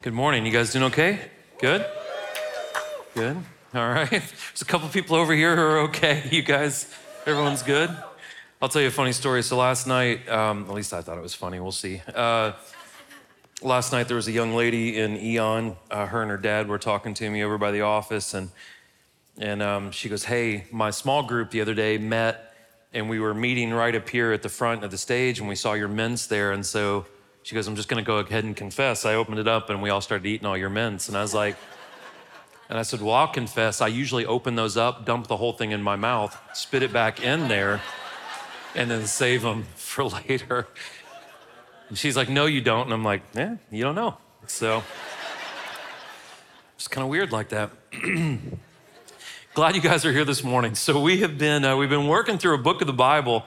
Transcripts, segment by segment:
Good morning. You guys doing okay? Good? Good. All right. There's a couple people over here who are okay. You guys, everyone's good? I'll tell you a funny story. So last night, um, at least I thought it was funny. We'll see. Uh, last night, there was a young lady in Eon. Uh, her and her dad were talking to me over by the office, and and um, she goes, "Hey, my small group the other day met, and we were meeting right up here at the front of the stage, and we saw your mints there, and so." She goes, I'm just going to go ahead and confess. I opened it up and we all started eating all your mints. And I was like, and I said, Well, I'll confess. I usually open those up, dump the whole thing in my mouth, spit it back in there, and then save them for later. And she's like, No, you don't. And I'm like, Yeah, you don't know. So it's kind of weird like that. Glad you guys are here this morning. So we have been uh, we've been working through a book of the Bible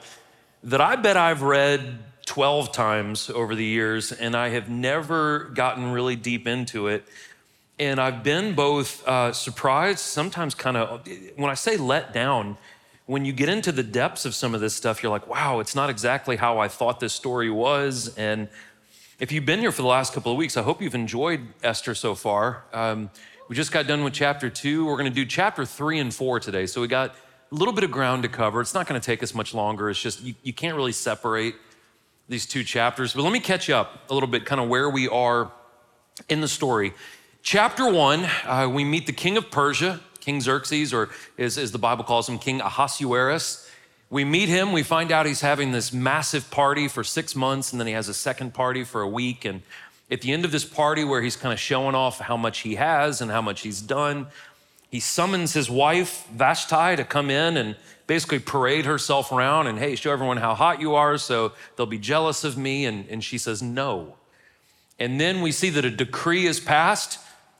that I bet I've read 12 times over the years, and I have never gotten really deep into it. And I've been both uh, surprised, sometimes kind of, when I say let down, when you get into the depths of some of this stuff, you're like, wow, it's not exactly how I thought this story was. And if you've been here for the last couple of weeks, I hope you've enjoyed Esther so far. Um, we just got done with chapter two. We're going to do chapter three and four today. So we got a little bit of ground to cover. It's not going to take us much longer. It's just you, you can't really separate these two chapters. But let me catch up a little bit, kind of where we are in the story. Chapter one, uh, we meet the king of Persia, King Xerxes, or as, as the Bible calls him, King Ahasuerus. We meet him, we find out he's having this massive party for six months, and then he has a second party for a week. And at the end of this party, where he's kind of showing off how much he has and how much he's done, he summons his wife, Vashti, to come in and basically parade herself around and, hey, show everyone how hot you are so they'll be jealous of me. And, and she says, no. And then we see that a decree is passed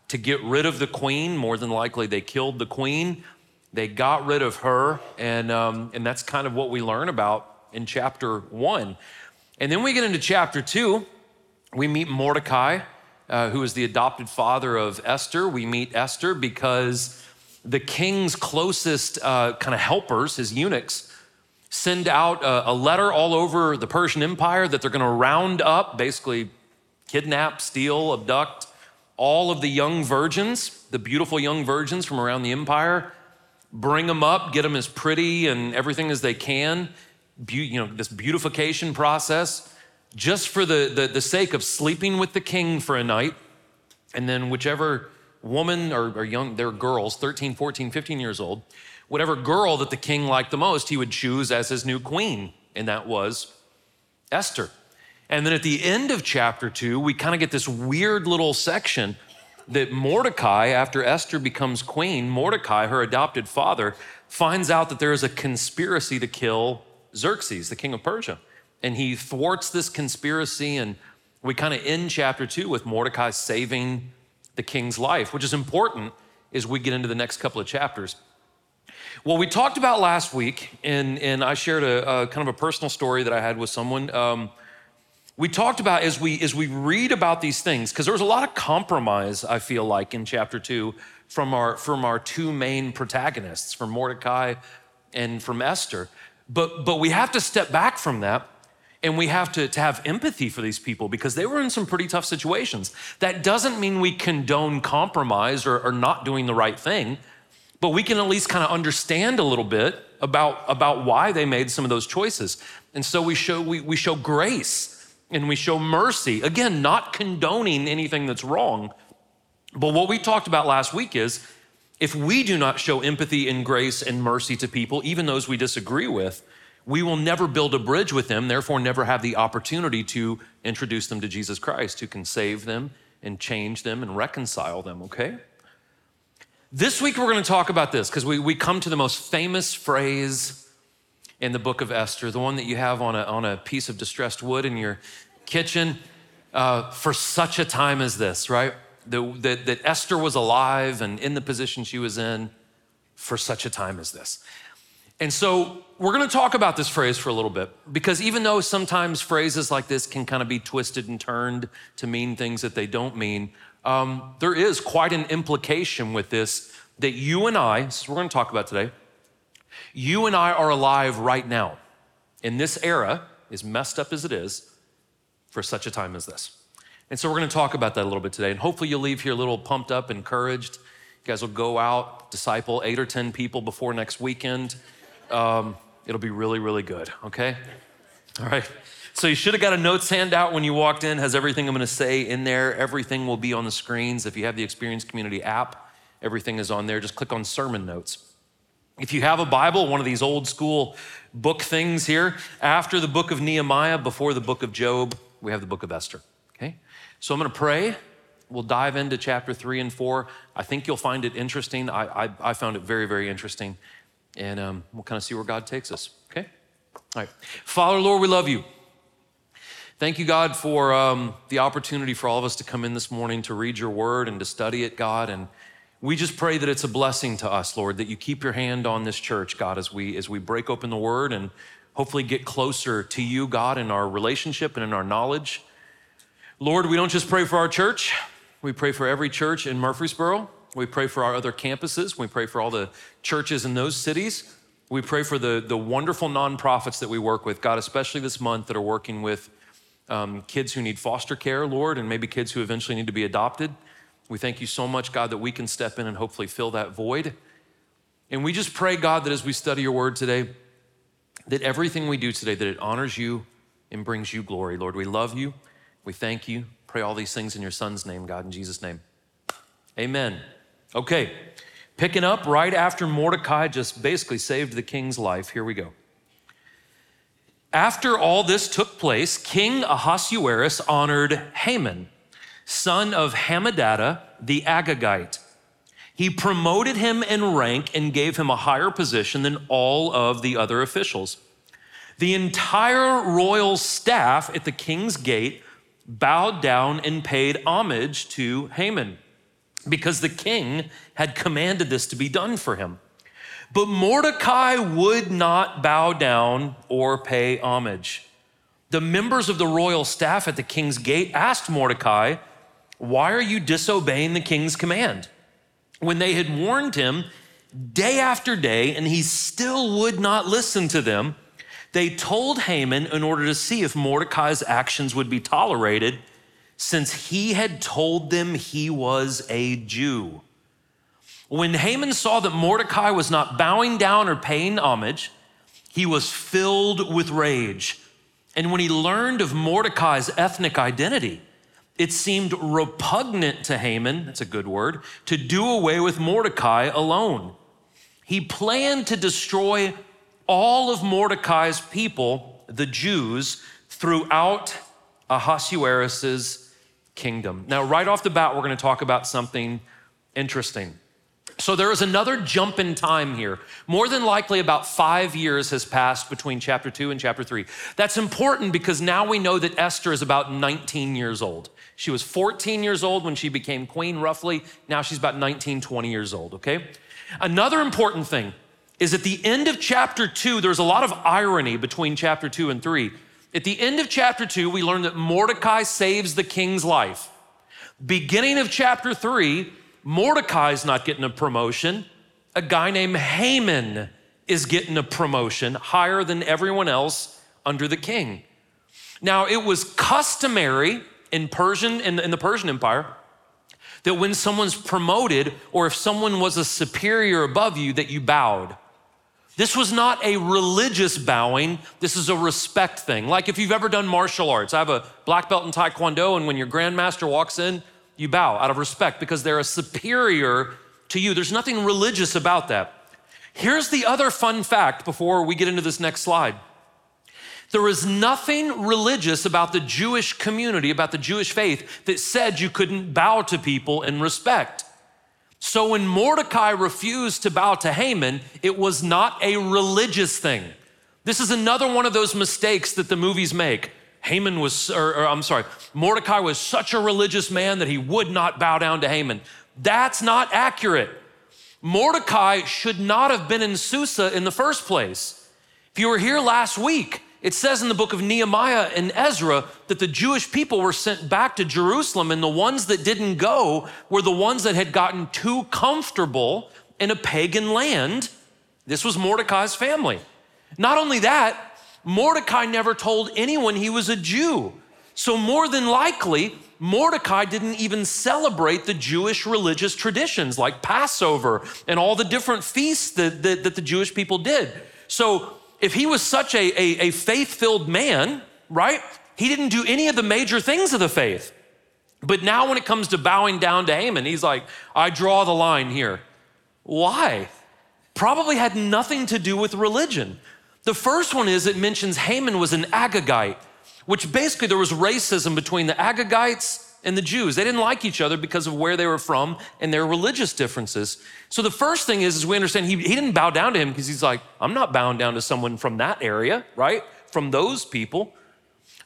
to get rid of the queen. More than likely, they killed the queen. They got rid of her. And, um, and that's kind of what we learn about in chapter one. And then we get into chapter two. We meet Mordecai, uh, who is the adopted father of Esther. We meet Esther because the king's closest uh, kind of helpers, his eunuchs, send out a, a, letter all over the Persian Empire that they're going to round up, basically kidnap, steal, abduct all of the young virgins, the beautiful young virgins from around the empire, bring them up, get them as pretty and everything as they can. Be- you know, this beautification process, just for the, the, the sake of sleeping with the king for a night, and then whichever woman or, or young, they're girls, 13, 14, 15 years old, whatever girl that the king liked the most, he would choose as his new queen, and that was Esther. And then at the end of chapter two, we kind of get this weird little section that Mordecai, after Esther becomes queen, Mordecai, her adopted father, finds out that there is a conspiracy to kill Xerxes, the king of Persia. And he thwarts this conspiracy, and we kind of end chapter two with Mordecai saving the king's life, which is important as we get into the next couple of chapters. Well, we talked about last week, and, and I shared a, a kind of a personal story that I had with someone. Um, we talked about as we as we read about these things, because there was a lot of compromise, I feel like, in chapter two from our from our two main protagonists, from Mordecai and from Esther. But but we have to step back from that and we have to, to have empathy for these people because they were in some pretty tough situations. That doesn't mean we condone compromise or, or not doing the right thing, but we can at least kind of understand a little bit about, about why they made some of those choices. And so we show, we, we show grace and we show mercy. Again, not condoning anything that's wrong. But what we talked about last week is if we do not show empathy and grace and mercy to people, even those we disagree with, we will never build a bridge with them, therefore, never have the opportunity to introduce them to Jesus Christ, who can save them and change them and reconcile them, okay? This week, we're gonna talk about this because we, we come to the most famous phrase in the book of Esther, the one that you have on a, on a piece of distressed wood in your kitchen uh, for such a time as this, right? That, Esther was alive and in the position she was in for such a time as this. And so we're going to talk about this phrase for a little bit because even though sometimes phrases like this can kind of be twisted and turned to mean things that they don't mean, um, there is quite an implication with this that you and I, this we're going to talk about today, you and I are alive right now in this era, as messed up as it is, for such a time as this. And so we're going to talk about that a little bit today. And hopefully you'll leave here a little pumped up, encouraged. You guys will go out, disciple eight or 10 people before next weekend. Um, it'll be really, really good, okay? All right. So you should have got a notes handout when you walked in, has everything I'm going to say in there. Everything will be on the screens. If you have the Experience Community app, everything is on there. Just click on sermon notes. If you have a Bible, one of these old school book things here, after the book of Nehemiah, before the book of Job, we have the book of Esther. Okay? So I'm going to pray. We'll dive into chapter three and four. I think you'll find it interesting. I, I, I found it very, very interesting. And um, we'll kind of see where God takes us. Okay? All right. Father, Lord, we love you. Thank you, God, for um, the opportunity for all of us to come in this morning to read your word and to study it, God. And we just pray that it's a blessing to us, Lord, that you keep your hand on this church, God, as we as we break open the word and hopefully get closer to you, God, in our relationship and in our knowledge. Lord, we don't just pray for our church, we pray for every church in Murfreesboro. We pray for our other campuses. We pray for all the churches in those cities. We pray for the, the wonderful nonprofits that we work with, God, especially this month that are working with um, kids who need foster care, Lord, and maybe kids who eventually need to be adopted. We thank you so much, God, that we can step in and hopefully fill that void. And we just pray, God, that as we study your word today, that everything we do today, that it honors you and brings you glory. Lord, we love you. We thank you. Pray all these things in your son's name, God, in Jesus' name. Amen. Okay, picking up right after Mordecai just basically saved the king's life. Here we go. After all this took place, King Ahasuerus honored Haman, son of Hammedatha the Agagite. He promoted him in rank and gave him a higher position than all of the other officials. The entire royal staff at the king's gate bowed down and paid homage to Haman because the king had commanded this to be done for him. But Mordecai would not bow down or pay homage. The members of the royal staff at the king's gate asked Mordecai, Why are you disobeying the king's command? When they had warned him day after day and he still would not listen to them, they told Haman in order to see if Mordecai's actions would be tolerated, since he had told them he was a Jew. When Haman saw that Mordecai was not bowing down or paying homage, he was filled with rage. And when he learned of Mordecai's ethnic identity, it seemed repugnant to Haman, that's a good word, to do away with Mordecai alone. He planned to destroy all of Mordecai's people, the Jews, throughout Ahasuerus' kingdom. Now, right off the bat, we're going to talk about something interesting. So there is another jump in time here. More than likely, about five years has passed between chapter two and chapter three. That's important because now we know that Esther is about 19 years old. She was 14 years old when she became queen, roughly. Now she's about 19, 20 years old, okay? Another important thing is at the end of chapter two, there's a lot of irony between chapter two and three. At the end of chapter two, we learn that Mordecai saves the king's life. Beginning of chapter three, Mordecai's not getting a promotion. A guy named Haman is getting a promotion higher than everyone else under the king. Now, it was customary in Persian in in the Persian Empire that when someone's promoted or if someone was a superior above you that you bowed. This was not a religious bowing, this is a respect thing. Like if you've ever done martial arts, I have a black belt in Taekwondo, and when your grandmaster walks in, you bow out of respect because they're a superior to you. There's nothing religious about that. Here's the other fun fact before we get into this next slide. There is nothing religious about the Jewish community, about the Jewish faith, that said you couldn't bow to people in respect. So when Mordecai refused to bow to Haman, it was not a religious thing. This is another one of those mistakes that the movies make. Haman was, or, or, I'm sorry, Mordecai was such a religious man that he would not bow down to Haman. That's not accurate. Mordecai should not have been in Susa in the first place. If you were here last week, it says in the book of Nehemiah and Ezra that the Jewish people were sent back to Jerusalem, and the ones that didn't go were the ones that had gotten too comfortable in a pagan land. This was Mordecai's family. Not only that, Mordecai never told anyone he was a Jew. So, more than likely, Mordecai didn't even celebrate the Jewish religious traditions like Passover and all the different feasts that, that, that the Jewish people did. So, if he was such a, a, a faith filled man, right, he didn't do any of the major things of the faith. But now, when it comes to bowing down to Haman, he's like, I draw the line here. Why? Probably had nothing to do with religion. The first one is it mentions Haman was an Agagite which basically there was racism between the Agagites and the Jews. They didn't like each other because of where they were from and their religious differences. So the first thing is, is we understand he, he didn't bow down to him because he's like, I'm not bowing down to someone from that area, right? From those people.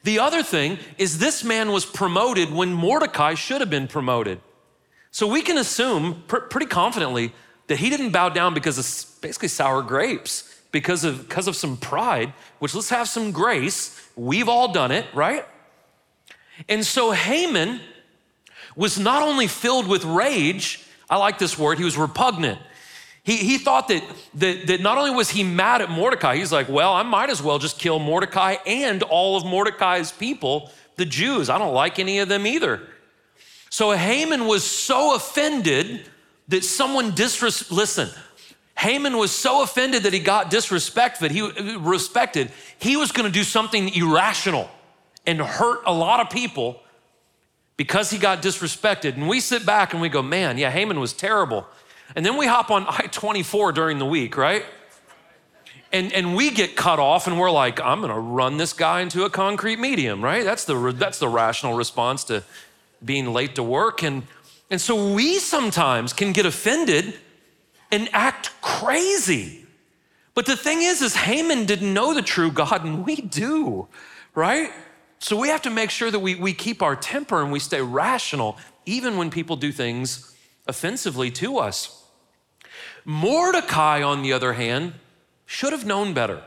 The other thing is this man was promoted when Mordecai should have been promoted. So we can assume pr- pretty confidently that he didn't bow down because of basically sour grapes, because of, because of some pride, which let's have some grace We've all done it, right? And so Haman was not only filled with rage, I like this word, he was repugnant. He, he thought that, that, that not only was he mad at Mordecai, he's like, well, I might as well just kill Mordecai and all of Mordecai's people, the Jews. I don't like any of them either. So Haman was so offended that someone disres listen, Haman was so offended that he got disrespected. He respected. He was going to do something irrational and hurt a lot of people because he got disrespected. And we sit back and we go, "Man, yeah, Haman was terrible." And then we hop on I-24 during the week, right? And, and we get cut off and we're like, I'm gonna run this guy into a concrete medium, right? That's the, that's the rational response to being late to work. And, and so we sometimes can get offended and act crazy. But the thing is, is Haman didn't know the true God, and we do, right? So we have to make sure that we, we keep our temper and we stay rational, even when people do things offensively to us. Mordecai, on the other hand, should have known better.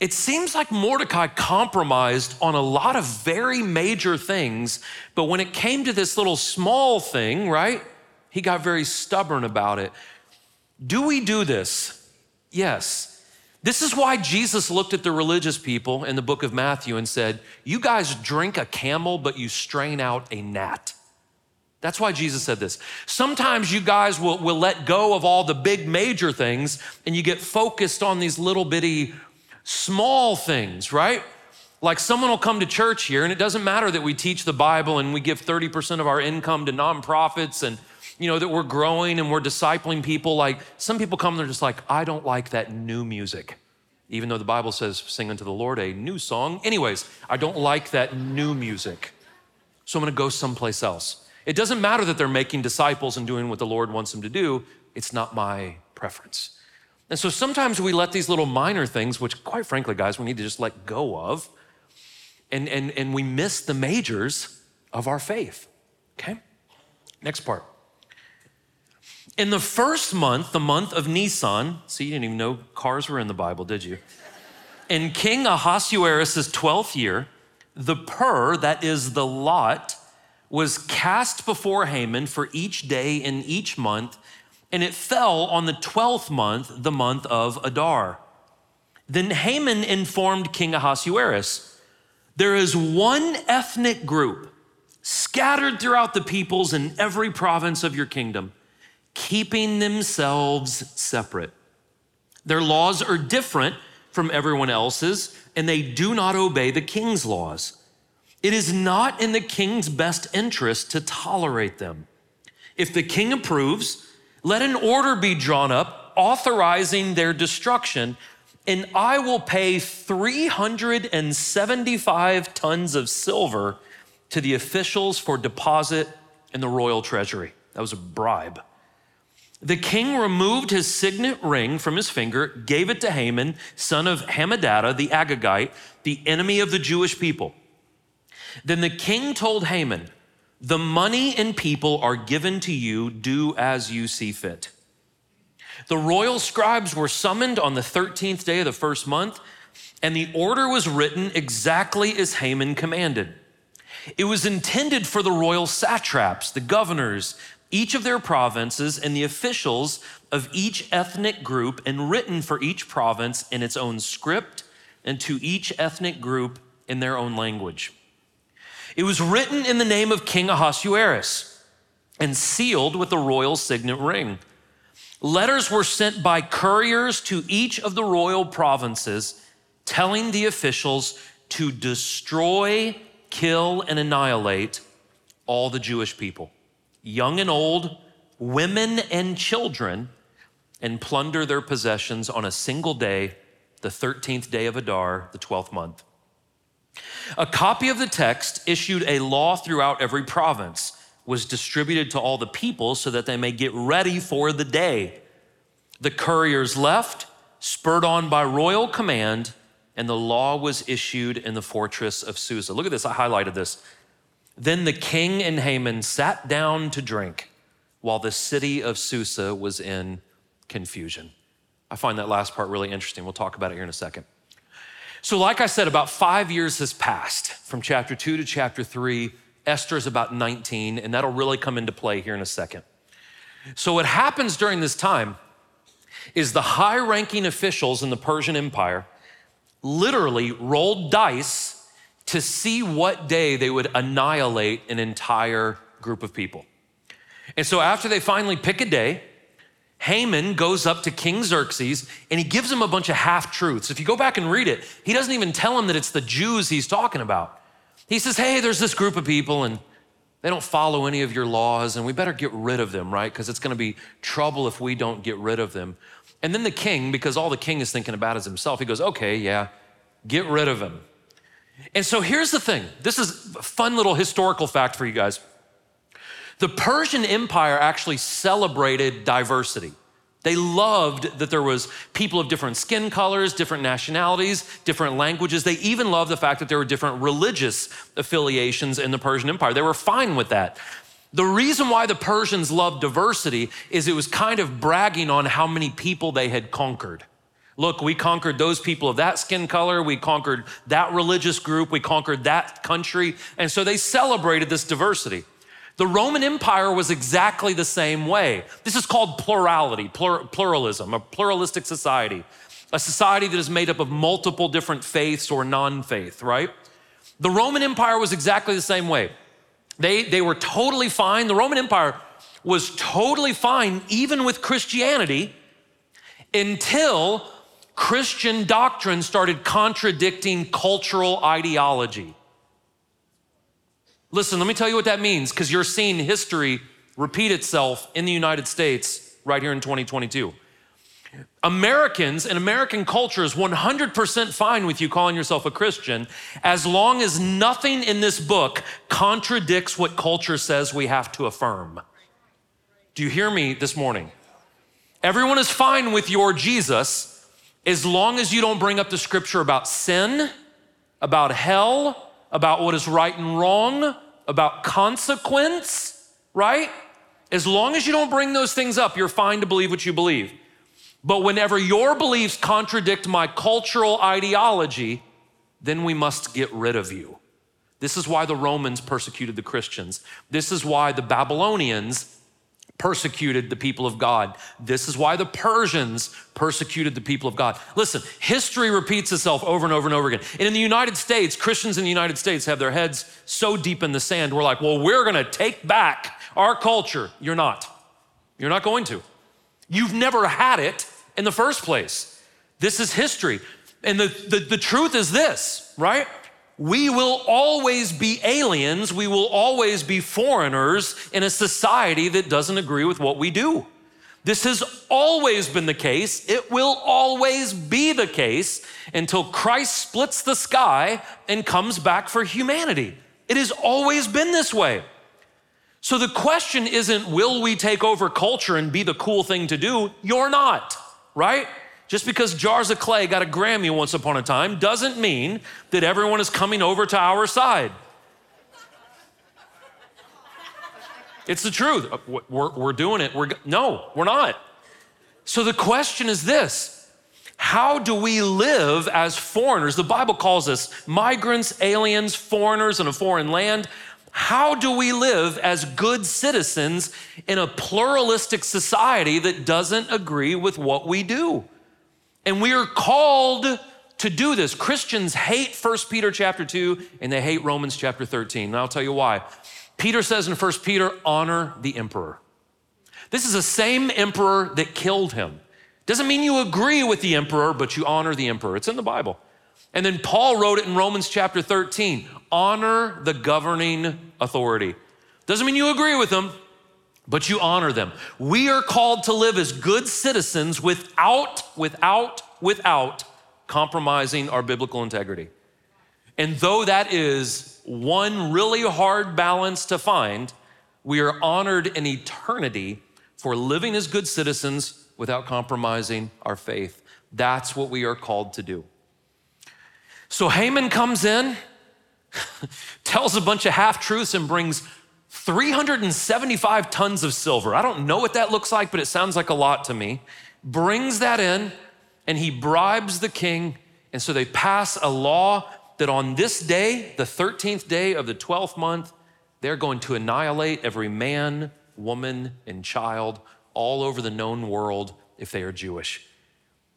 It seems like Mordecai compromised on a lot of very major things, but when it came to this little small thing, right, he got very stubborn about it. Do we do this? Yes. This is why Jesus looked at the religious people in the book of Matthew and said, You guys drink a camel, but you strain out a gnat. That's why Jesus said this. Sometimes you guys will, will let go of all the big major things and you get focused on these little bitty small things, right? Like someone will come to church here, and it doesn't matter that we teach the Bible and we give 30% of our income to nonprofits and you know, that we're growing and we're discipling people. Like some people come, and they're just like, I don't like that new music. Even though the Bible says, sing unto the Lord a new song. Anyways, I don't like that new music. So I'm gonna go someplace else. It doesn't matter that they're making disciples and doing what the Lord wants them to do, it's not my preference. And so sometimes we let these little minor things, which quite frankly, guys, we need to just let go of, and, and, and we miss the majors of our faith. Okay? Next part. In the first month, the month of Nisan, see, you didn't even know cars were in the Bible, did you? In King Ahasuerus' 12th year, the pur, that is the lot, was cast before Haman for each day in each month, and it fell on the 12th month, the month of Adar. Then Haman informed King Ahasuerus there is one ethnic group scattered throughout the peoples in every province of your kingdom keeping themselves separate. Their laws are different from everyone else's, and they do not obey the king's laws. It is not in the king's best interest to tolerate them. If the king approves, let an order be drawn up authorizing their destruction, and I will pay 375 tons of silver to the officials for deposit in the royal treasury. That was a bribe. The king removed his signet ring from his finger, gave it to Haman, son of Hammedatha, the Agagite, the enemy of the Jewish people. Then the king told Haman, The money and people are given to you, do as you see fit. The royal scribes were summoned on the 13th day of the first month, and the order was written exactly as Haman commanded. It was intended for the royal satraps, the governors, each of their provinces and the officials of each ethnic group, and written for each province in its own script and to each ethnic group in their own language. It was written in the name of King Ahasuerus and sealed with the royal signet ring. Letters were sent by couriers to each of the royal provinces, telling the officials to destroy, kill, and annihilate all the Jewish people, young and old, women and children, and plunder their possessions on a single day, the 13th day of Adar, the 12th month. A copy of the text issued a law throughout every province was distributed to all the people so that they may get ready for the day. The couriers left, spurred on by royal command, and the law was issued in the fortress of Susa. Look at this, I highlighted this. Then the king and Haman sat down to drink while the city of Susa was in confusion. I find that last part really interesting. We'll talk about it here in a second. So, like I said, about five years has passed from chapter two to chapter three. Esther is about 19, and that'll really come into play here in a second. So, what happens during this time is the high ranking officials in the Persian Empire literally rolled dice to see what day they would annihilate an entire group of people. And so, after they finally pick a day, Haman goes up to King Xerxes and he gives him a bunch of half truths. If you go back and read it, he doesn't even tell him that it's the Jews he's talking about. He says, Hey, there's this group of people and they don't follow any of your laws and we better get rid of them, right? Because it's going to be trouble if we don't get rid of them. And then the king, because all the king is thinking about is himself, he goes, Okay, yeah, get rid of him. And so here's the thing this is a fun little historical fact for you guys. The Persian Empire actually celebrated diversity. They loved that there was people of different skin colors, different nationalities, different languages. They even loved the fact that there were different religious affiliations in the Persian Empire. They were fine with that. The reason why the Persians loved diversity is it was kind of bragging on how many people they had conquered. Look, we conquered those people of that skin color. We conquered that religious group. We conquered that country. And so they celebrated this diversity. The Roman Empire was exactly the same way. This is called plurality, plur- pluralism, a pluralistic society, a society that is made up of multiple different faiths or non faith, right? The Roman Empire was exactly the same way. They, they were totally fine. The Roman Empire was totally fine, even with Christianity, until Christian doctrine started contradicting cultural ideology. Listen, let me tell you what that means because you're seeing history repeat itself in the United States right here in 2022. Americans and American culture is 100% fine with you calling yourself a Christian as long as nothing in this book contradicts what culture says we have to affirm. Do you hear me this morning? Everyone is fine with your Jesus as long as you don't bring up the scripture about sin, about hell, about what is right and wrong, about consequence, right? As long as you don't bring those things up, you're fine to believe what you believe. But whenever your beliefs contradict my cultural ideology, then we must get rid of you. This is why the Romans persecuted the Christians. This is why the Babylonians persecuted the people of God. This is why the Persians persecuted the people of God. Listen, history repeats itself over and over and over again. And in the United States, Christians in the United States have their heads so deep in the sand, we're like, well, we're gonna take back our culture. You're not. You're not going to. You've never had it in the first place. This is history. And the, the, the truth is this, right? We will always be aliens. We will always be foreigners in a society that doesn't agree with what we do. This has always been the case. It will always be the case until Christ splits the sky and comes back for humanity. It has always been this way. So the question isn't, will we take over culture and be the cool thing to do? You're not, right? Just because Jars of Clay got a Grammy once upon a time doesn't mean that everyone is coming over to our side. It's the truth. Uh, we're, we're doing it. We're, no, we're not. So the question is this How do we live as foreigners? The Bible calls us migrants, aliens, foreigners in a foreign land. How do we live as good citizens in a pluralistic society that doesn't agree with what we do? And we are called to do this. Christians hate 1 Peter chapter 2 and they hate Romans chapter 13. And I'll tell you why. Peter says in 1 Peter, honor the emperor. This is the same emperor that killed him. Doesn't mean you agree with the emperor, but you honor the emperor. It's in the Bible. And then Paul wrote it in Romans chapter 13 honor the governing authority. Doesn't mean you agree with them, but you honor them. We are called to live as good citizens without, without, without compromising our biblical integrity. And though that is one really hard balance to find, we are honored in eternity for living as good citizens without compromising our faith. That's what we are called to do. So Haman comes in, tells a bunch of half truths, and brings 375 tons of silver. I don't know what that looks like, but it sounds like a lot to me. Brings that in, and he bribes the king. And so they pass a law that on this day, the 13th day of the 12th month, they're going to annihilate every man, woman, and child all over the known world if they are Jewish.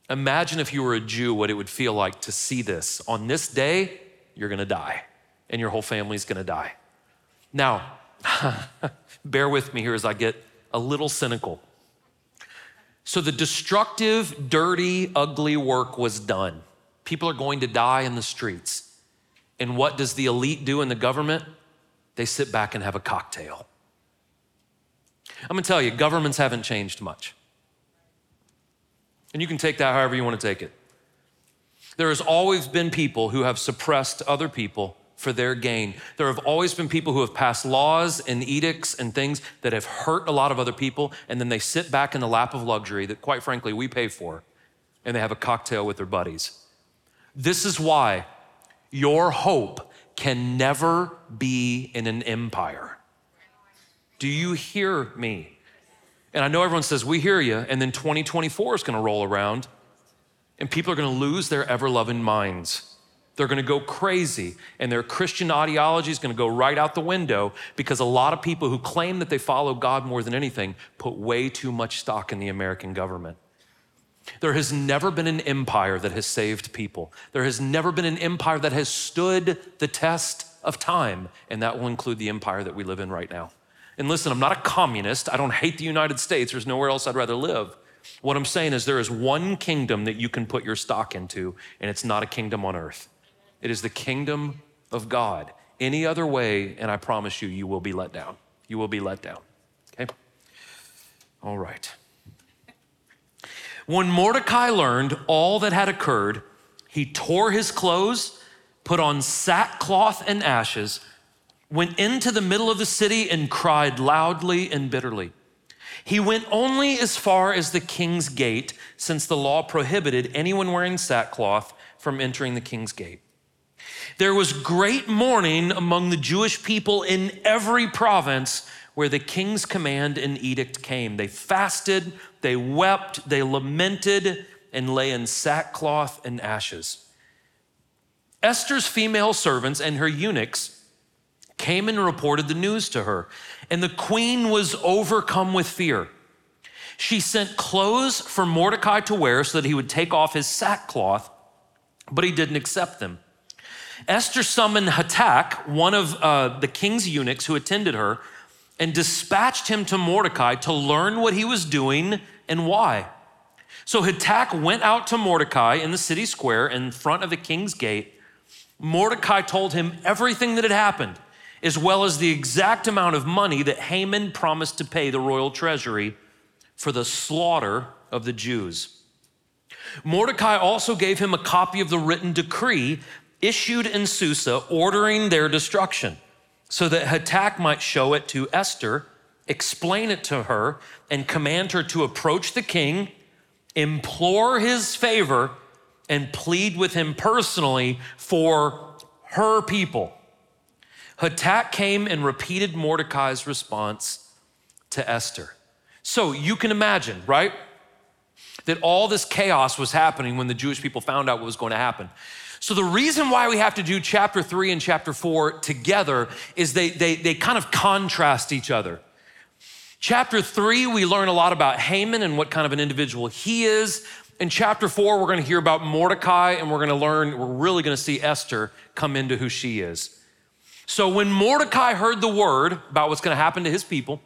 Imagine if you were a Jew, what it would feel like to see this. On this day, you're gonna die, and your whole family's gonna die. Now, bear with me here as I get a little cynical. So, the destructive, dirty, ugly work was done. People are going to die in the streets. And what does the elite do in the government? They sit back and have a cocktail. I'm gonna tell you, governments haven't changed much. And you can take that however you want to take it. There has always been people who have suppressed other people for their gain. There have always been people who have passed laws and edicts and things that have hurt a lot of other people, and then they sit back in the lap of luxury that, quite frankly, we pay for, and they have a cocktail with their buddies. This is why your hope can never be in an empire. Do you hear me? And I know everyone says, We hear you. And then 2024 is going to roll around, and people are going to lose their ever loving minds. They're going to go crazy, and their Christian ideology is going to go right out the window because a lot of people who claim that they follow God more than anything put way too much stock in the American government. There has never been an empire that has saved people. There has never been an empire that has stood the test of time, and that will include the empire that we live in right now. And listen, I'm not a communist. I don't hate the United States. There's nowhere else I'd rather live. What I'm saying is there is one kingdom that you can put your stock into, and it's not a kingdom on earth. It is the kingdom of God. Any other way, and I promise you, you will be let down. You will be let down. Okay? All right. When Mordecai learned all that had occurred, he tore his clothes, put on sackcloth and ashes, went into the middle of the city and cried loudly and bitterly. He went only as far as the king's gate, since the law prohibited anyone wearing sackcloth from entering the king's gate. There was great mourning among the Jewish people in every province where the king's command and edict came. They fasted, they wept, they lamented, and lay in sackcloth and ashes. Esther's female servants and her eunuchs came and reported the news to her, and the queen was overcome with fear. She sent clothes for Mordecai to wear so that he would take off his sackcloth, but he didn't accept them. Esther summoned Hathach, one of uh, the king's eunuchs who attended her, and dispatched him to Mordecai to learn what he was doing and why. So Hathach went out to Mordecai in the city square in front of the king's gate. Mordecai told him everything that had happened as well as the exact amount of money that Haman promised to pay the royal treasury for the slaughter of the Jews. Mordecai also gave him a copy of the written decree issued in Susa ordering their destruction, so that Hathach might show it to Esther, explain it to her, and command her to approach the king, implore his favor, and plead with him personally for her people. Hathach came and repeated Mordecai's response to Esther. So you can imagine, right? That all this chaos was happening when the Jewish people found out what was going to happen. So, the reason why we have to do chapter three and chapter four together is they, they, they kind of contrast each other. Chapter three, we learn a lot about Haman and what kind of an individual he is. in chapter four, we're going to hear about Mordecai and we're going to learn, we're really going to see Esther come into who she is. So when Mordecai heard the word about what's going to happen to his people,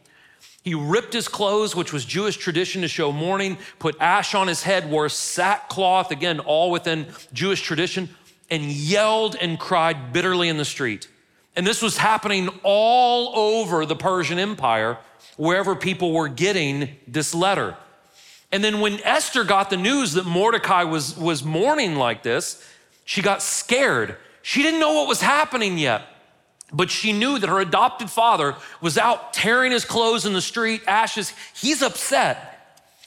he ripped his clothes, which was Jewish tradition to show mourning, put ash on his head, wore sackcloth, again, all within Jewish tradition, and yelled and cried bitterly in the street. And this was happening all over the Persian Empire, wherever people were getting this letter. And then when Esther got the news that Mordecai was, was mourning like this, she got scared. She didn't know what was happening yet, but she knew that her adopted father was out tearing his clothes in the street, ashes. He's upset.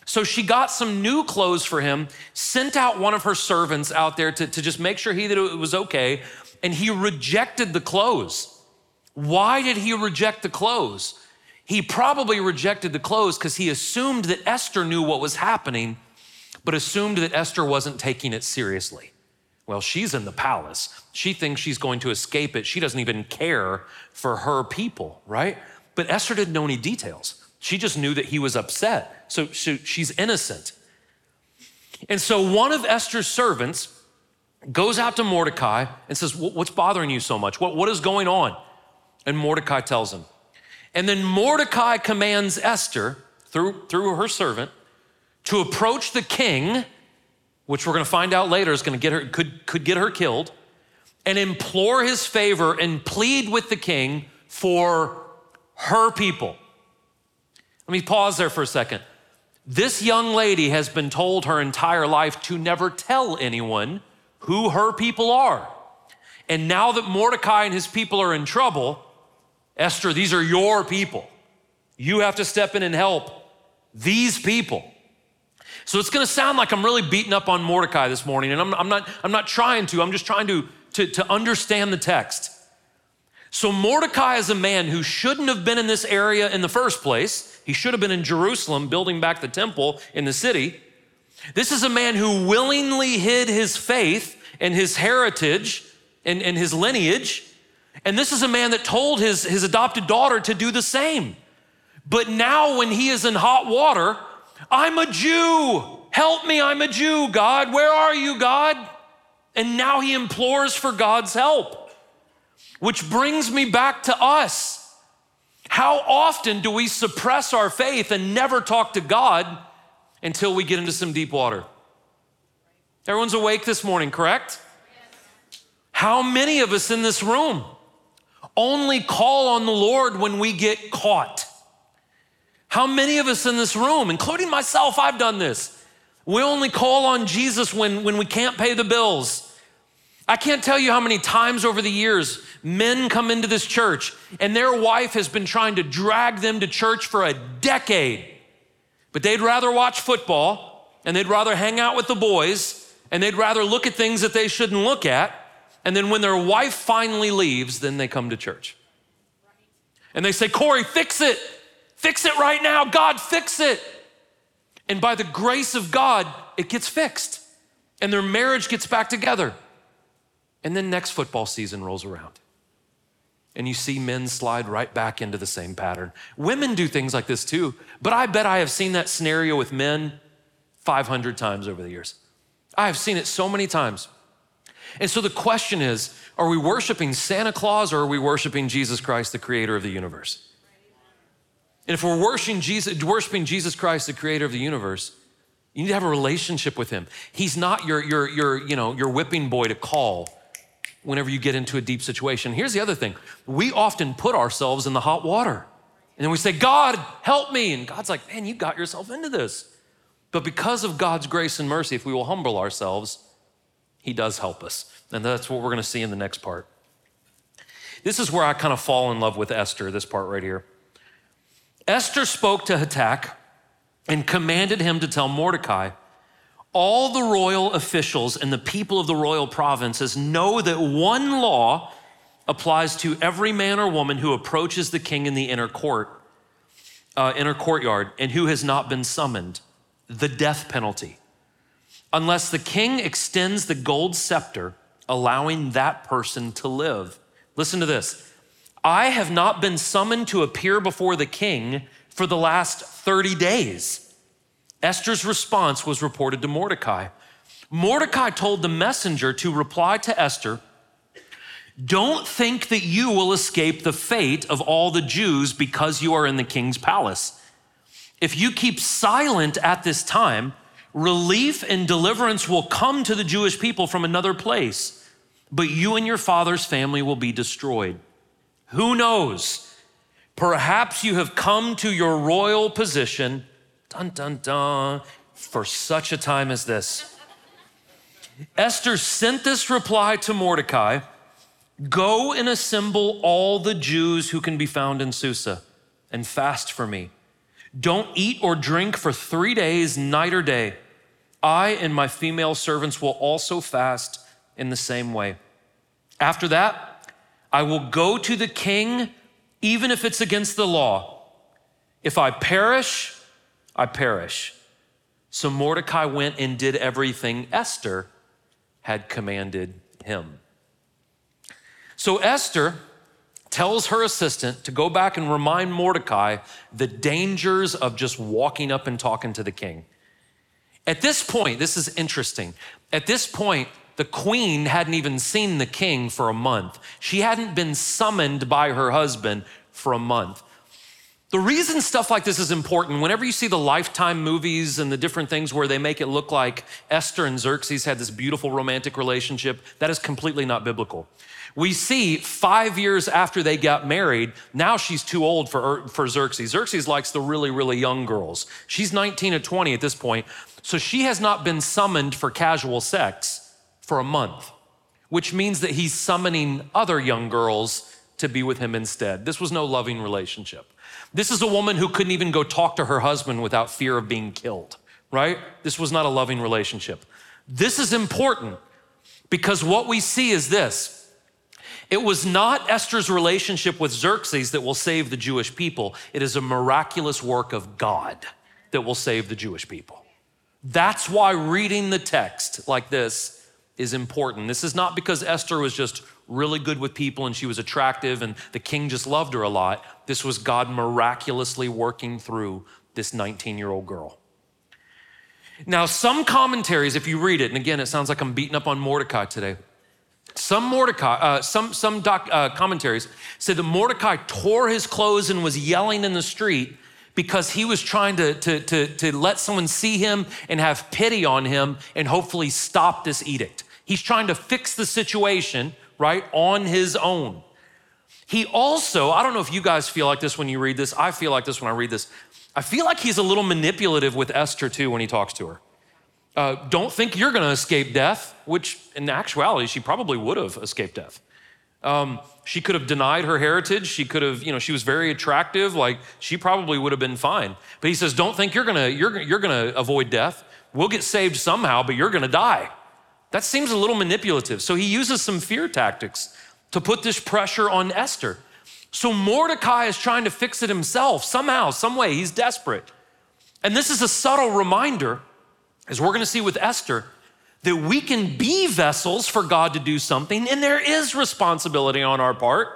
So she got some new clothes for him, sent out one of her servants out there to, to just make sure he that it was okay, and he rejected the clothes. Why did he reject the clothes? He probably rejected the clothes because he assumed that Esther knew what was happening, but assumed that Esther wasn't taking it seriously. Well, she's in the palace. She thinks she's going to escape it. She doesn't even care for her people, right? But Esther didn't know any details. She just knew that he was upset. So, she's innocent. And so one of Esther's servants goes out to Mordecai and says, What's bothering you so much? What, what is going on? And Mordecai tells him, and then Mordecai commands Esther, through, through her servant, to approach the king, which we're going to find out later is going to get her, could, could get her killed, and implore his favor and plead with the king for her people. Let me pause there for a second. This young lady has been told her entire life to never tell anyone who her people are. And now that Mordecai and his people are in trouble, Esther, these are your people. You have to step in and help these people. So it's gonna sound like I'm really beating up on Mordecai this morning, and I'm, I'm, not, I'm not trying to, I'm just trying to, to, to understand the text. So Mordecai is a man who shouldn't have been in this area in the first place. He should have been in Jerusalem building back the temple in the city. This is a man who willingly hid his faith and his heritage and, and his lineage and this is a man that told his, his adopted daughter to do the same. But now, when he is in hot water, I'm a Jew. Help me, I'm a Jew, God. Where are you, God? And now he implores for God's help, which brings me back to us. How often do we suppress our faith and never talk to God until we get into some deep water? Everyone's awake this morning, correct? How many of us in this room? only call on the Lord when we get caught. How many of us in this room, including myself, I've done this. We only call on Jesus when, when we can't pay the bills. I can't tell you how many times over the years men come into this church and their wife has been trying to drag them to church for a decade, but they'd rather watch football and they'd rather hang out with the boys and they'd rather look at things that they shouldn't look at and then when their wife finally leaves, then they come to church. And they say, Corey, fix it. Fix it right now. God, fix it. And by the grace of God, it gets fixed. And their marriage gets back together. And then next football season rolls around. And you see men slide right back into the same pattern. Women do things like this too, but I bet I have seen that scenario with men 500 times over the years. I have seen it so many times. And so the question is are we worshiping Santa Claus or are we worshiping Jesus Christ, the creator of the universe? And if we're worshiping Jesus, worshiping Jesus Christ, the creator of the universe, you need to have a relationship with him. He's not your, your, your, you know, your whipping boy to call whenever you get into a deep situation. Here's the other thing we often put ourselves in the hot water. And then we say, God, help me. And God's like, man, you got yourself into this. But because of God's grace and mercy, if we will humble ourselves, he does help us. And that's what we're going to see in the next part. This is where I kind of fall in love with Esther, this part right here. Esther spoke to Hathach and commanded him to tell Mordecai, all the royal officials and the people of the royal provinces know that one law applies to every man or woman who approaches the king in the inner court, uh, inner courtyard, and who has not been summoned the death penalty unless the king extends the gold scepter, allowing that person to live. Listen to this I have not been summoned to appear before the king for the last 30 days. Esther's response was reported to Mordecai. Mordecai told the messenger to reply to Esther Don't think that you will escape the fate of all the Jews because you are in the king's palace. If you keep silent at this time, relief and deliverance will come to the Jewish people from another place, but you and your father's family will be destroyed. Who knows? Perhaps you have come to your royal position, dun dun dun, for such a time as this. Esther sent this reply to Mordecai Go and assemble all the Jews who can be found in Susa and fast for me. Don't eat or drink for three days, night or day. I and my female servants will also fast in the same way. After that, I will go to the king, even if it's against the law. If I perish, I perish. So Mordecai went and did everything Esther had commanded him. So Esther tells her assistant to go back and remind Mordecai the dangers of just walking up and talking to the king. At this point, this is interesting. At this point, the queen hadn't even seen the king for a month. She hadn't been summoned by her husband for a month. The reason stuff like this is important, whenever you see the Lifetime movies and the different things where they make it look like Esther and Xerxes had this beautiful romantic relationship, that is completely not biblical. We see five years after they got married, now she's too old for, er, for Xerxes. Xerxes likes the really, really young girls. She's 19 or 20 at this point, so she has not been summoned for casual sex for a month, which means that he's summoning other young girls to be with him instead. This was no loving relationship. This is a woman who couldn't even go talk to her husband without fear of being killed, right? This was not a loving relationship. This is important because what we see is this. It was not Esther's relationship with Xerxes that will save the Jewish people. It is a miraculous work of God that will save the Jewish people. That's why reading the text like this is important. This is not because Esther was just really good with people and she was attractive and the king just loved her a lot. This was God miraculously working through this 19 year old girl. Now, some commentaries, if you read it, and again, it sounds like I'm beating up on Mordecai today. Some Mordecai, uh, some some doc, uh, commentaries say that Mordecai tore his clothes and was yelling in the street because he was trying to, to, to, to let someone see him and have pity on him and hopefully stop this edict. He's trying to fix the situation right, on his own. He also, I don't know if you guys feel like this when you read this. I feel like this when I read this. I feel like he's a little manipulative with Esther too when he talks to her. Uh, don't think you're going to escape death, which in actuality, she probably would have escaped death. Um, she could have denied her heritage. She could have, you know, she was very attractive. Like she probably would have been fine. But he says, don't think you're gonna, you're, you're gonna avoid death. We'll get saved somehow, but you're gonna die. That seems a little manipulative. So he uses some fear tactics to put this pressure on Esther. So Mordecai is trying to fix it himself somehow, some way. He's desperate. And this is a subtle reminder, as we're going to see with Esther, that we can be vessels for God to do something, and there is responsibility on our part.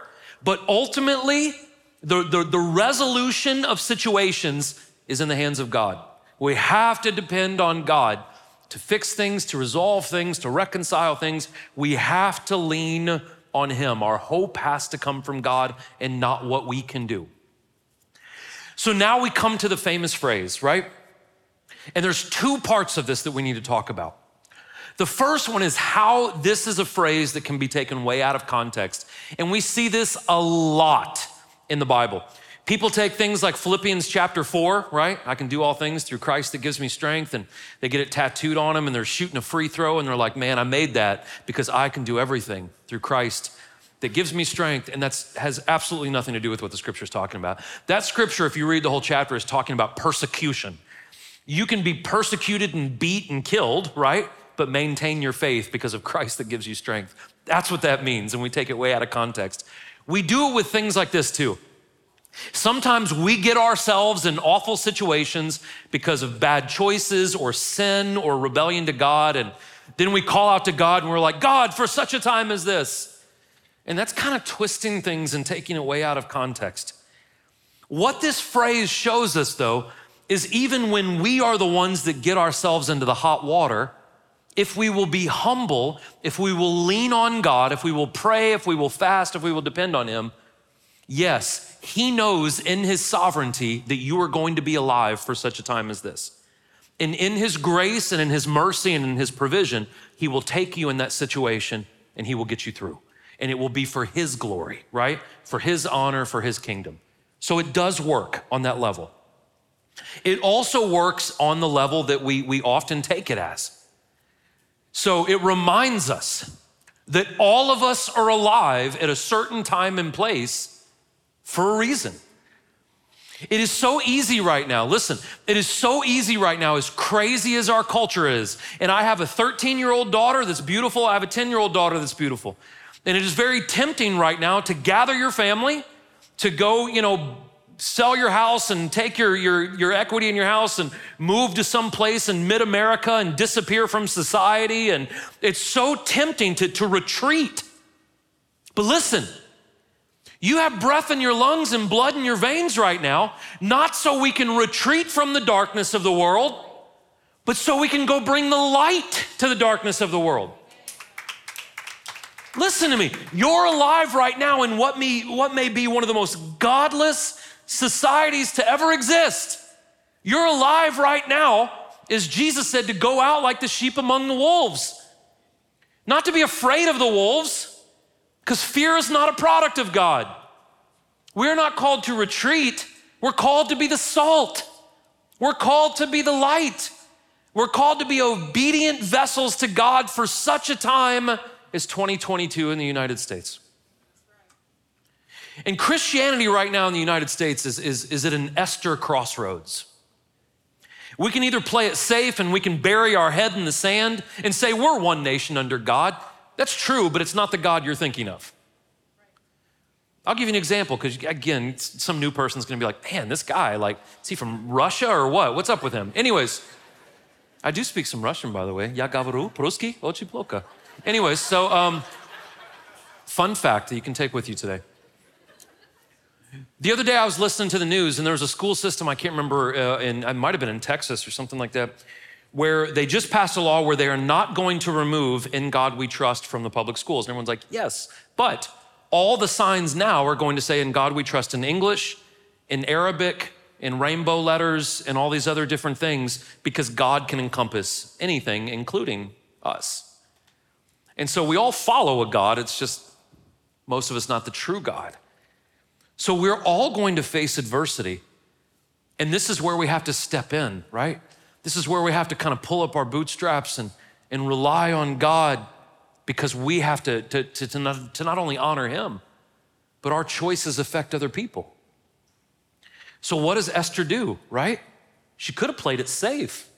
But ultimately, the, the, the resolution of situations is in the hands of God. We have to depend on God to fix things, to resolve things, to reconcile things, we have to lean on Him. Our hope has to come from God and not what we can do. So now we come to the famous phrase, right? And there's two parts of this that we need to talk about. The first one is how this is a phrase that can be taken way out of context. And we see this a lot in the Bible. People take things like Philippians chapter 4, right? I can do all things through Christ that gives me strength, and they get it tattooed on them and they're shooting a free throw and they're like, man, I made that because I can do everything through Christ that gives me strength, and that has absolutely nothing to do with what the scripture is talking about. That scripture, if you read the whole chapter, is talking about persecution. You can be persecuted and beat and killed, right? But maintain your faith because of Christ that gives you strength. That's what that means, and we take it way out of context. We do it with things like this too. Sometimes we get ourselves in awful situations because of bad choices or sin or rebellion to God. And then we call out to God and we're like, God, for such a time as this. And that's kind of twisting things and taking it way out of context. What this phrase shows us, though, is even when we are the ones that get ourselves into the hot water, if we will be humble, if we will lean on God, if we will pray, if we will fast, if we will depend on Him, yes, He knows in His sovereignty that you are going to be alive for such a time as this. And in His grace and in His mercy and in His provision, He will take you in that situation and He will get you through. And it will be for His glory, right? For His honor, for His kingdom. So it does work on that level. It also works on the level that we, we often take it as. So it reminds us that all of us are alive at a certain time and place for a reason. It is so easy right now. Listen, it is so easy right now, as crazy as our culture is. And I have a 13 year old daughter that's beautiful. I have a 10 year old daughter that's beautiful. And it is very tempting right now to gather your family, to go, you know, sell your house and take your, your, your equity in your house and move to some place in mid America and disappear from society. And it's so tempting to, to retreat. But listen, you have breath in your lungs and blood in your veins right now, not so we can retreat from the darkness of the world, but so we can go bring the light to the darkness of the world. Listen to me. You're alive right now in what may, what may be one of the most godless societies to ever exist. You're alive right now, as Jesus said, to go out like the sheep among the wolves. Not to be afraid of the wolves, because fear is not a product of God. We're not called to retreat, we're called to be the salt. We're called to be the light. We're called to be obedient vessels to God for such a time as 2022 in the United States. And Christianity right now in the United States is, is, is at an Esther crossroads. We can either play it safe and we can bury our head in the sand and say, we're one nation under God. That's true, but it's not the God you're thinking of. I'll give you an example because, again, some new person's gonna be like, man, this guy, like, is he from Russia or what? What's up with him? Anyways, I do speak some Russian, by the way. Ya gavaru, pruski, ochi Anyways, so, um, fun fact that you can take with you today. The other day, I was listening to the news, and there was a school system, I can't remember, uh, in, I might have been in Texas or something like that, where they just passed a law where they are not going to remove In God We Trust from the public schools. And everyone's like, yes, but all the signs now are going to say In God We Trust in English, in Arabic, in rainbow letters, and all these other different things because God can encompass anything, including us. And so we all follow a God, it's just most of us not the true God. So we're all going to face adversity. And this is where we have to step in, right? This is where we have to kind of pull up our bootstraps and, and rely on God because we have to, to, to, to, not, to not only honor Him, but our choices affect other people. So, what does Esther do, right? She could have played it safe,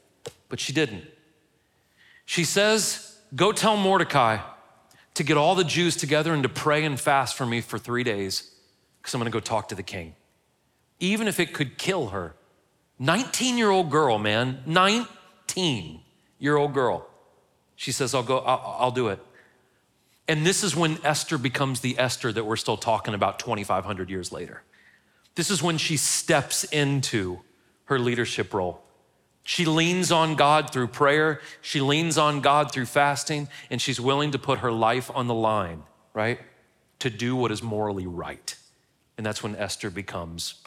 but she didn't. She says, Go tell Mordecai to get all the Jews together and to pray and fast for me for three days because I'm going to go talk to the king. Even if it could kill her. 19 year old girl, man, 19 year old girl. She says, I'll go, I'll, I'll, do it. And this is when Esther becomes the Esther that we're still talking about 2,500 years later. This is when she steps into her leadership role. She leans on God through prayer, she leans on God through fasting, and she's willing to put her life on the line, right? To do what is morally right. And that's when Esther becomes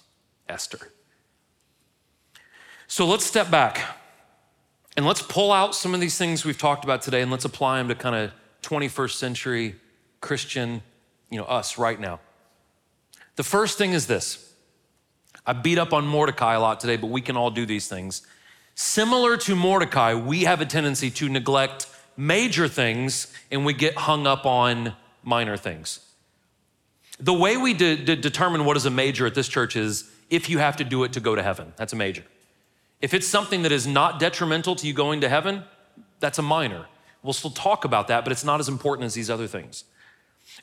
Esther. So let's step back and let's pull out some of these things we've talked about today and let's apply them to kind of 21st century Christian, you know, us right now. The first thing is this. I beat up on Mordecai a lot today, but we can all do these things. Similar to Mordecai, we have a tendency to neglect major things and we get hung up on minor things. The way we de- de- determine what is a major at this church is if you have to do it to go to heaven, that's a major. If it's something that is not detrimental to you going to heaven, that's a minor. We'll still talk about that, but it's not as important as these other things.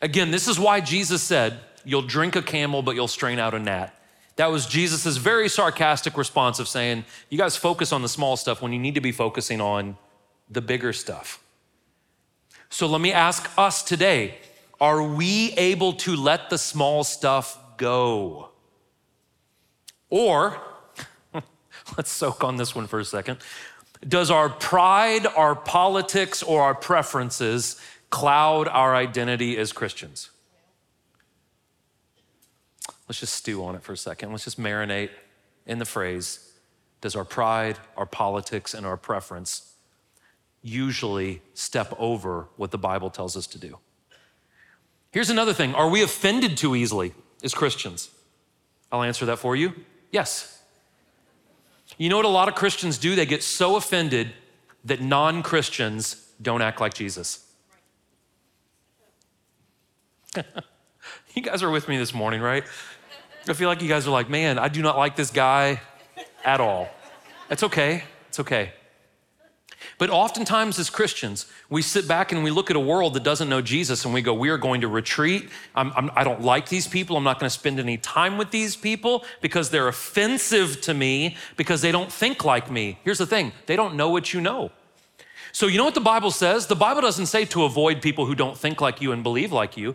Again, this is why Jesus said, You'll drink a camel, but you'll strain out a gnat. That was Jesus' very sarcastic response of saying, You guys focus on the small stuff when you need to be focusing on the bigger stuff. So let me ask us today are we able to let the small stuff go? Or Let's soak on this one for a second. Does our pride, our politics, or our preferences cloud our identity as Christians? Let's just stew on it for a second. Let's just marinate in the phrase Does our pride, our politics, and our preference usually step over what the Bible tells us to do? Here's another thing Are we offended too easily as Christians? I'll answer that for you. Yes. You know what a lot of Christians do? They get so offended that non Christians don't act like Jesus. you guys are with me this morning, right? I feel like you guys are like, man, I do not like this guy at all. That's okay. It's okay. But oftentimes, as Christians, we sit back and we look at a world that doesn't know Jesus and we go, We are going to retreat. I'm, I'm, I do not like these people. I'm not going to spend any time with these people because they're offensive to me because they don't think like me. Here's the thing they don't know what you know. So, you know what the Bible says? The Bible doesn't say to avoid people who don't think like you and believe like you.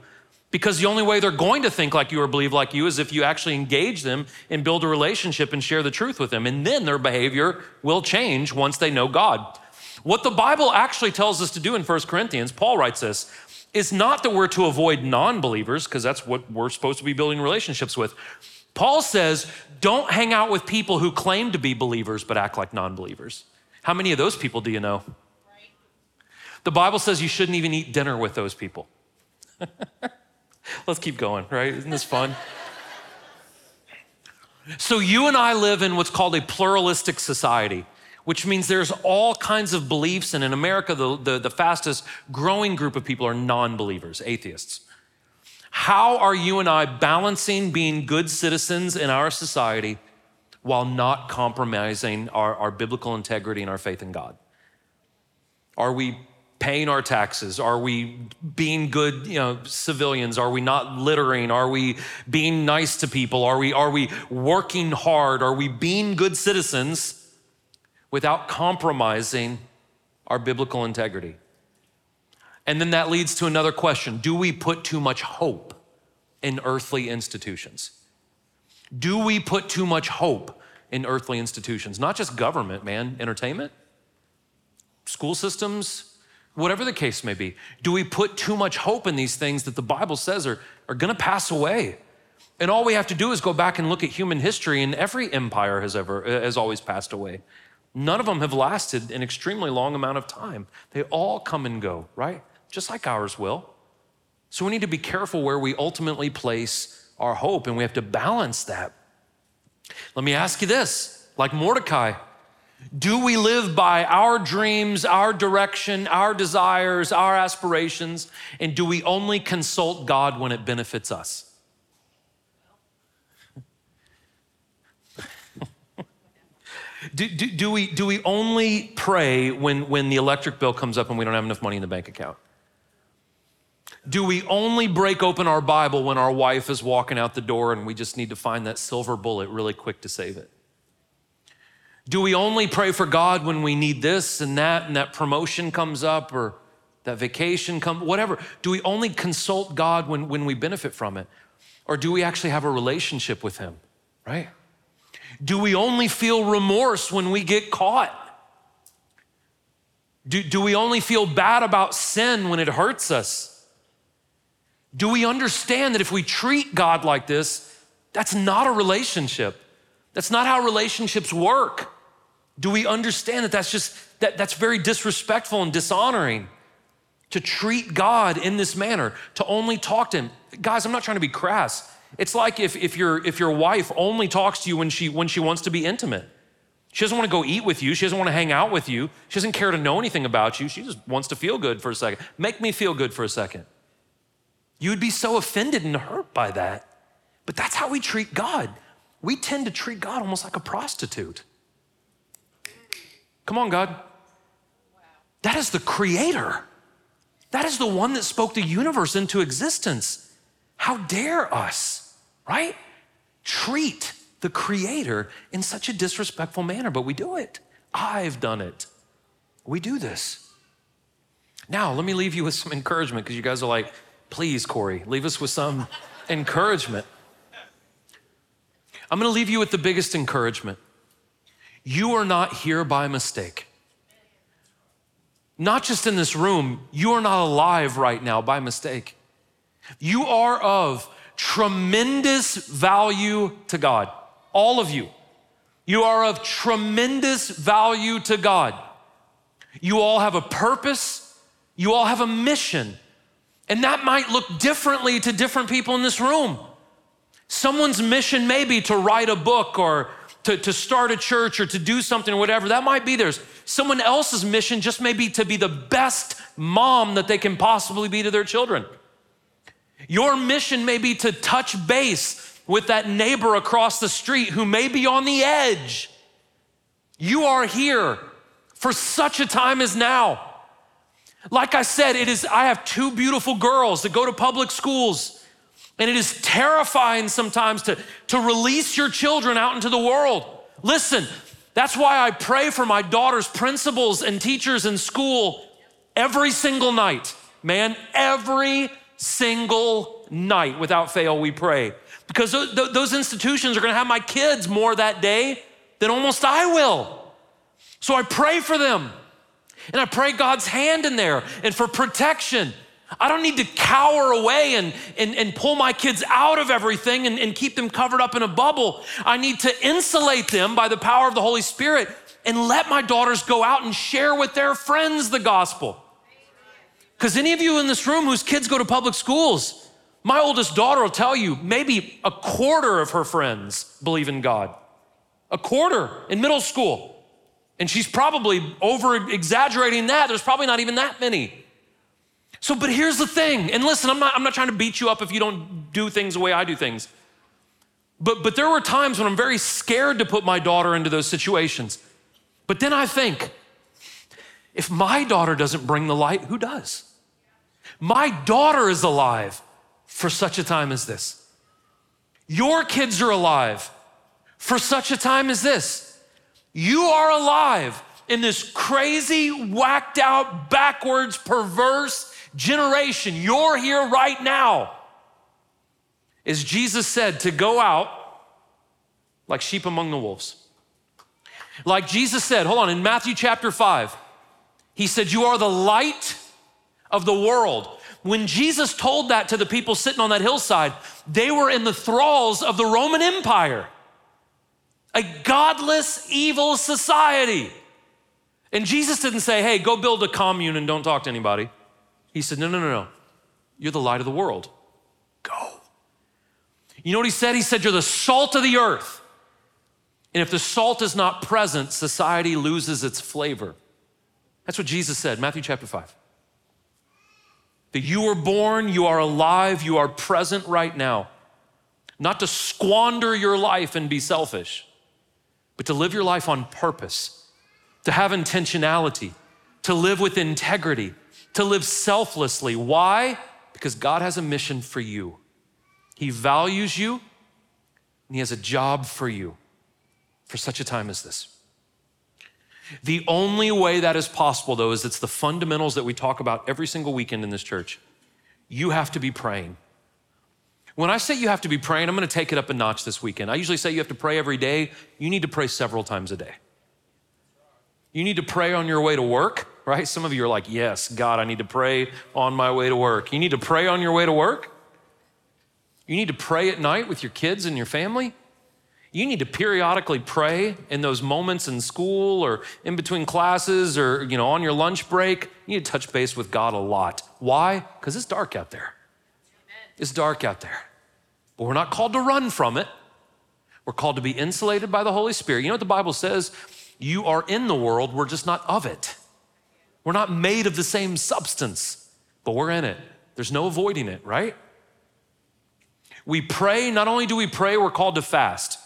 Because the only way they're going to think like you or believe like you is if you actually engage them and build a relationship and share the truth with them. And then their behavior will change once they know God. What the Bible actually tells us to do in 1 Corinthians, Paul writes this, is not that we're to avoid non believers, because that's what we're supposed to be building relationships with. Paul says, don't hang out with people who claim to be believers but act like non believers. How many of those people do you know? The Bible says you shouldn't even eat dinner with those people. Let's keep going, right? Isn't this fun? so, you and I live in what's called a pluralistic society which means there's all kinds of beliefs. And in America, the, the, the fastest growing group of people are non believers, atheists. How are you and I balancing being good citizens in our society while not compromising our, our biblical integrity and our faith in God? Are we paying our taxes? Are we being good, you know, civilians? Are we not littering? Are we being nice to people? Are we, are we working hard? Are we being good citizens without compromising our biblical integrity. And then that leads to another question Do we put too much hope in earthly institutions? Do we put too much hope in earthly institutions? Not just government, man, entertainment, school systems, whatever the case may be. Do we put too much hope in these things that the Bible says are, are gonna pass away? And all we have to do is go back and look at human history, and every empire has ever has always passed away. None of them have lasted an extremely long amount of time. They all come and go, right? Just like ours will. So we need to be careful where we ultimately place our hope, and we have to balance that. Let me ask you this like Mordecai, do we live by our dreams, our direction, our desires, our aspirations, and do we only consult God when it benefits us? Do, do, do, we, do we only pray when, when the electric bill comes up and we don't have enough money in the bank account? Do we only break open our Bible when our wife is walking out the door and we just need to find that silver bullet really quick to save it? Do we only pray for God when we need this and that and that promotion comes up or that vacation comes, whatever? Do we only consult God when, when we benefit from it? Or do we actually have a relationship with Him, right? Do we only feel remorse when we get caught? Do, do we only feel bad about sin when it hurts us? Do we understand that if we treat God like this, that's not a relationship? That's not how relationships work. Do we understand that that's just that that's very disrespectful and dishonoring to treat God in this manner, to only talk to him? Guys, I'm not trying to be crass. It's like if, if, your, if your wife only talks to you when she, when she wants to be intimate. She doesn't want to go eat with you. She doesn't want to hang out with you. She doesn't care to know anything about you. She just wants to feel good for a second. Make me feel good for a second. You would be so offended and hurt by that. But that's how we treat God. We tend to treat God almost like a prostitute. Come on, God. That is the creator. That is the one that spoke the universe into existence. How dare us, right? Treat the Creator in such a disrespectful manner, but we do it. I've done it. We do this. Now, let me leave you with some encouragement because you guys are like, please, Corey, leave us with some encouragement. I'm going to leave you with the biggest encouragement. you are not here by mistake. Not just in this room, you are not alive right now by mistake. You are of tremendous value to God, all of you. You are of tremendous value to God. You all have a purpose, you all have a mission, and that might look differently to different people in this room. Someone's mission may be to write a book or to, to start a church or to do something or whatever. That might be theirs. Someone else's mission just may be to be the best mom that they can possibly be to their children. Your mission may be to touch base with that neighbor across the street who may be on the edge. You are here for such a time as now. Like I said, it is I have two beautiful girls that go to public schools. And it is terrifying sometimes to, to release your children out into the world. Listen, that's why I pray for my daughter's principals and teachers in school every single night. Man, every single night without fail, we pray. Because those institutions are gonna have my kids more that day than almost I will. So I pray for them. And I pray God's hand in there and for protection. I don't need to cower away and, and, and pull my kids out of everything and, and keep them covered up in a bubble. I need to insulate them by the power of the Holy Spirit and let my daughters go out and share with their friends the gospel. Because any of you in this room whose kids go to public schools, my oldest daughter will tell you maybe a quarter of her friends believe in God. A quarter in middle school. And she's probably over exaggerating that. There's probably not even that many. So, but here's the thing, and listen, I'm not, I'm not trying to beat you up if you don't do things the way I do things. But, but there were times when I'm very scared to put my daughter into those situations. But then I think, if my daughter doesn't bring the light, who does? My daughter is alive for such a time as this. Your kids are alive for such a time as this. You are alive in this crazy, whacked out, backwards, perverse, generation, you're here right now. Is Jesus said to go out like sheep among the wolves. Like Jesus said, hold on, in Matthew chapter 5, he said, You are the light of the world. When Jesus told that to the people sitting on that hillside, they were in the thralls of the Roman Empire, a godless, evil society. And Jesus didn't say, Hey, go build a commune and don't talk to anybody. He said, No, no, no, no. You're the light of the world. Go. You know what he said? He said, You're the salt of the earth. And if the salt is not present, society loses its flavor. That's what Jesus said, Matthew chapter 5. That you were born, you are alive, you are present right now. Not to squander your life and be selfish, but to live your life on purpose, to have intentionality, to live with integrity, to live selflessly. Why? Because God has a mission for you. He values you, and He has a job for you for such a time as this. The only way that is possible, though, is it's the fundamentals that we talk about every single weekend in this church. You have to be praying. When I say you have to be praying, I'm gonna take it up a notch this weekend. I usually say you have to pray every day. You need to pray several times a day. You need to pray on your way to work right? Some of you are like, yes, God, I need to pray on my way to work. You need to pray on your way to work. You need to pray at night with your kids and your family. You need to periodically pray in those moments in school or in between classes or you know on your lunch break. You need to touch base with God a lot. Why? Because it's dark out there. It's dark out there. But we're not called to run from it. We're called to be insulated by the Holy Spirit. You know what the Bible says? You are in the world, we're just not of it. We're not made of the same substance, but we're in it. There's no avoiding it, right? We pray, not only do we pray, we're called to fast.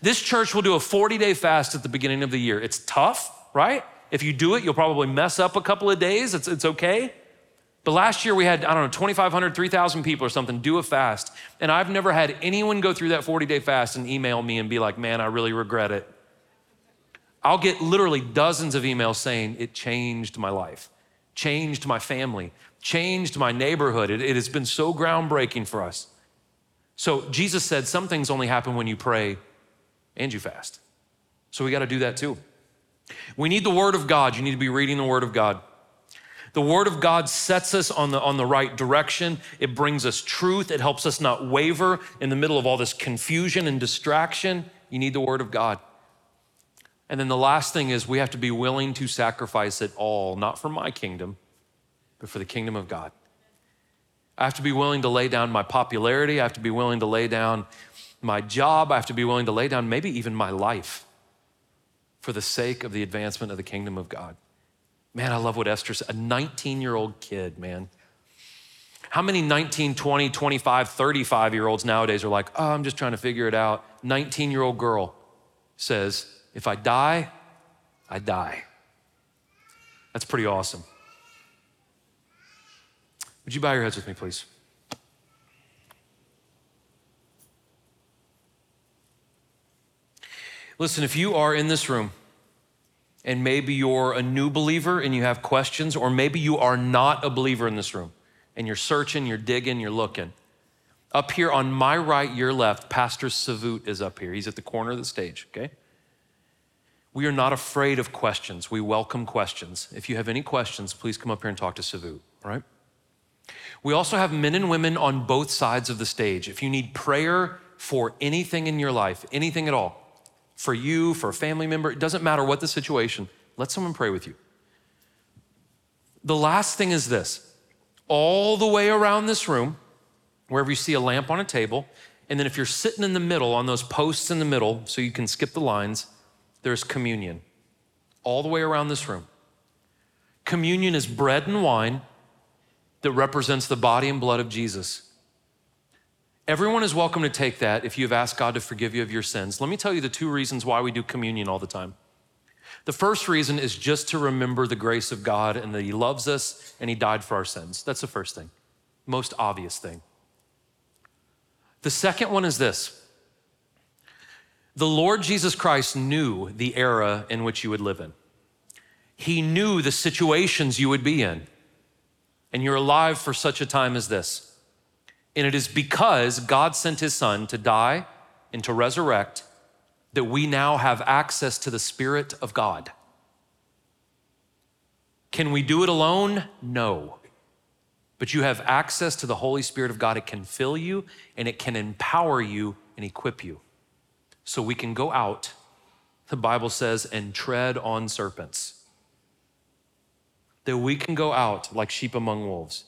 This church will do a 40 day fast at the beginning of the year. It's tough, right? If you do it, you'll probably mess up a couple of days. It's, it's okay. But last year we had, I don't know, 2,500, 3,000 people or something do a fast. And I've never had anyone go through that 40 day fast and email me and be like, man, I really regret it. I'll get literally dozens of emails saying, It changed my life, changed my family, changed my neighborhood. It, it has been so groundbreaking for us. So Jesus said, Some things only happen when you pray and you fast. So we got to do that too. We need the Word of God. You need to be reading the Word of God. The Word of God sets us on the, on the right direction. It brings us truth. It helps us not waver in the middle of all this confusion and distraction. You need the Word of God. And then the last thing is we have to be willing to sacrifice it all, not for my kingdom, but for the kingdom of God. I have to be willing to lay down my popularity. I have to be willing to lay down my job. I have to be willing to lay down maybe even my life for the sake of the advancement of the kingdom of God. Man, I love what Esther said. A 19 year old kid, man. How many 19, 20, 25, 35 year olds nowadays are like, oh, I'm just trying to figure it out? 19 year old girl says, if I die, I die. That's pretty awesome. Would you bow your heads with me, please? Listen, if you are in this room and maybe you're a new believer and you have questions, or maybe you are not a believer in this room and you're searching, you're digging, you're looking. Up here on my right, your left, Pastor Savut is up here. He's at the corner of the stage, okay? We are not afraid of questions. We welcome questions. If you have any questions, please come up here and talk to Savu, right? We also have men and women on both sides of the stage. If you need prayer for anything in your life, anything at all, for you, for a family member, it doesn't matter what the situation, let someone pray with you. The last thing is this all the way around this room, wherever you see a lamp on a table, and then if you're sitting in the middle on those posts in the middle, so you can skip the lines, there's communion. All the way around this room. Communion is bread and wine that represents the body and blood of Jesus. Everyone is welcome to take that if you have asked God to forgive you of your sins. Let me tell you the two reasons why we do communion all the time. The first reason is just to remember the grace of God and that He loves us and He died for our sins. That's the first thing, most obvious thing. The second one is this the Lord Jesus Christ knew the era in which you would live in, He knew the situations you would be in and you're alive for such a time as this. And it is because God sent his son to die and to resurrect that we now have access to the Spirit of God. Can we do it alone? No. But you have access to the Holy Spirit of God. It can fill you and it can empower you and equip you. So we can go out, the Bible says, and tread on serpents that we can go out like sheep among wolves,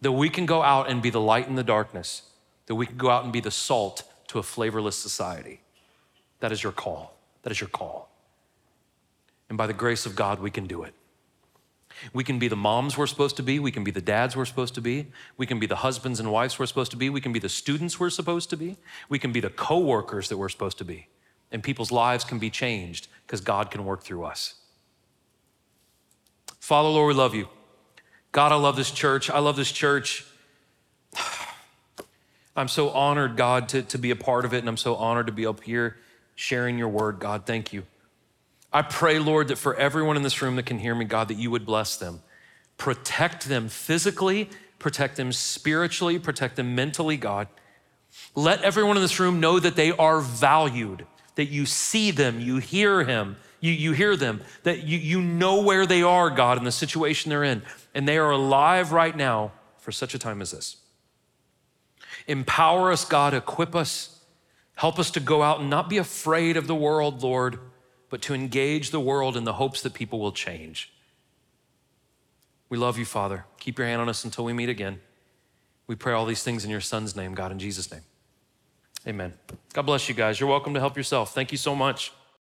that we can go out and be the light in the darkness, that we can go out and be the salt to a flavorless society. That is your call. That is your call. And by the grace of God, we can do it. We can be the moms we're supposed to be. We can be the dads we're supposed to be. We can be the husbands and wives we're supposed to be. We can be the students we're supposed to be. We can be the coworkers that we're supposed to be. And people's lives can be changed because God can work through us. Father, Lord, we love you. God, I love this church. I love this church. I'm so honored, God, to, to be a part of it, and I'm so honored to be up here sharing your word. God, thank you. I pray, Lord, that for everyone in this room that can hear me, God, that you would bless them. Protect them physically, protect them spiritually, protect them mentally, God. Let everyone in this room know that they are valued, that you see them, you hear him, you, you hear them, that you, you know where they are, God, in the situation they're in, and they are alive right now for such a time as this. Empower us, God, equip us, help us to go out and not be afraid of the world, Lord, but to engage the world in the hopes that people will change. We love you, Father. Keep your hand on us until we meet again. We pray all these things in your Son's name, God, in Jesus' name. Amen. God bless you guys. You're welcome to help yourself. Thank you so much.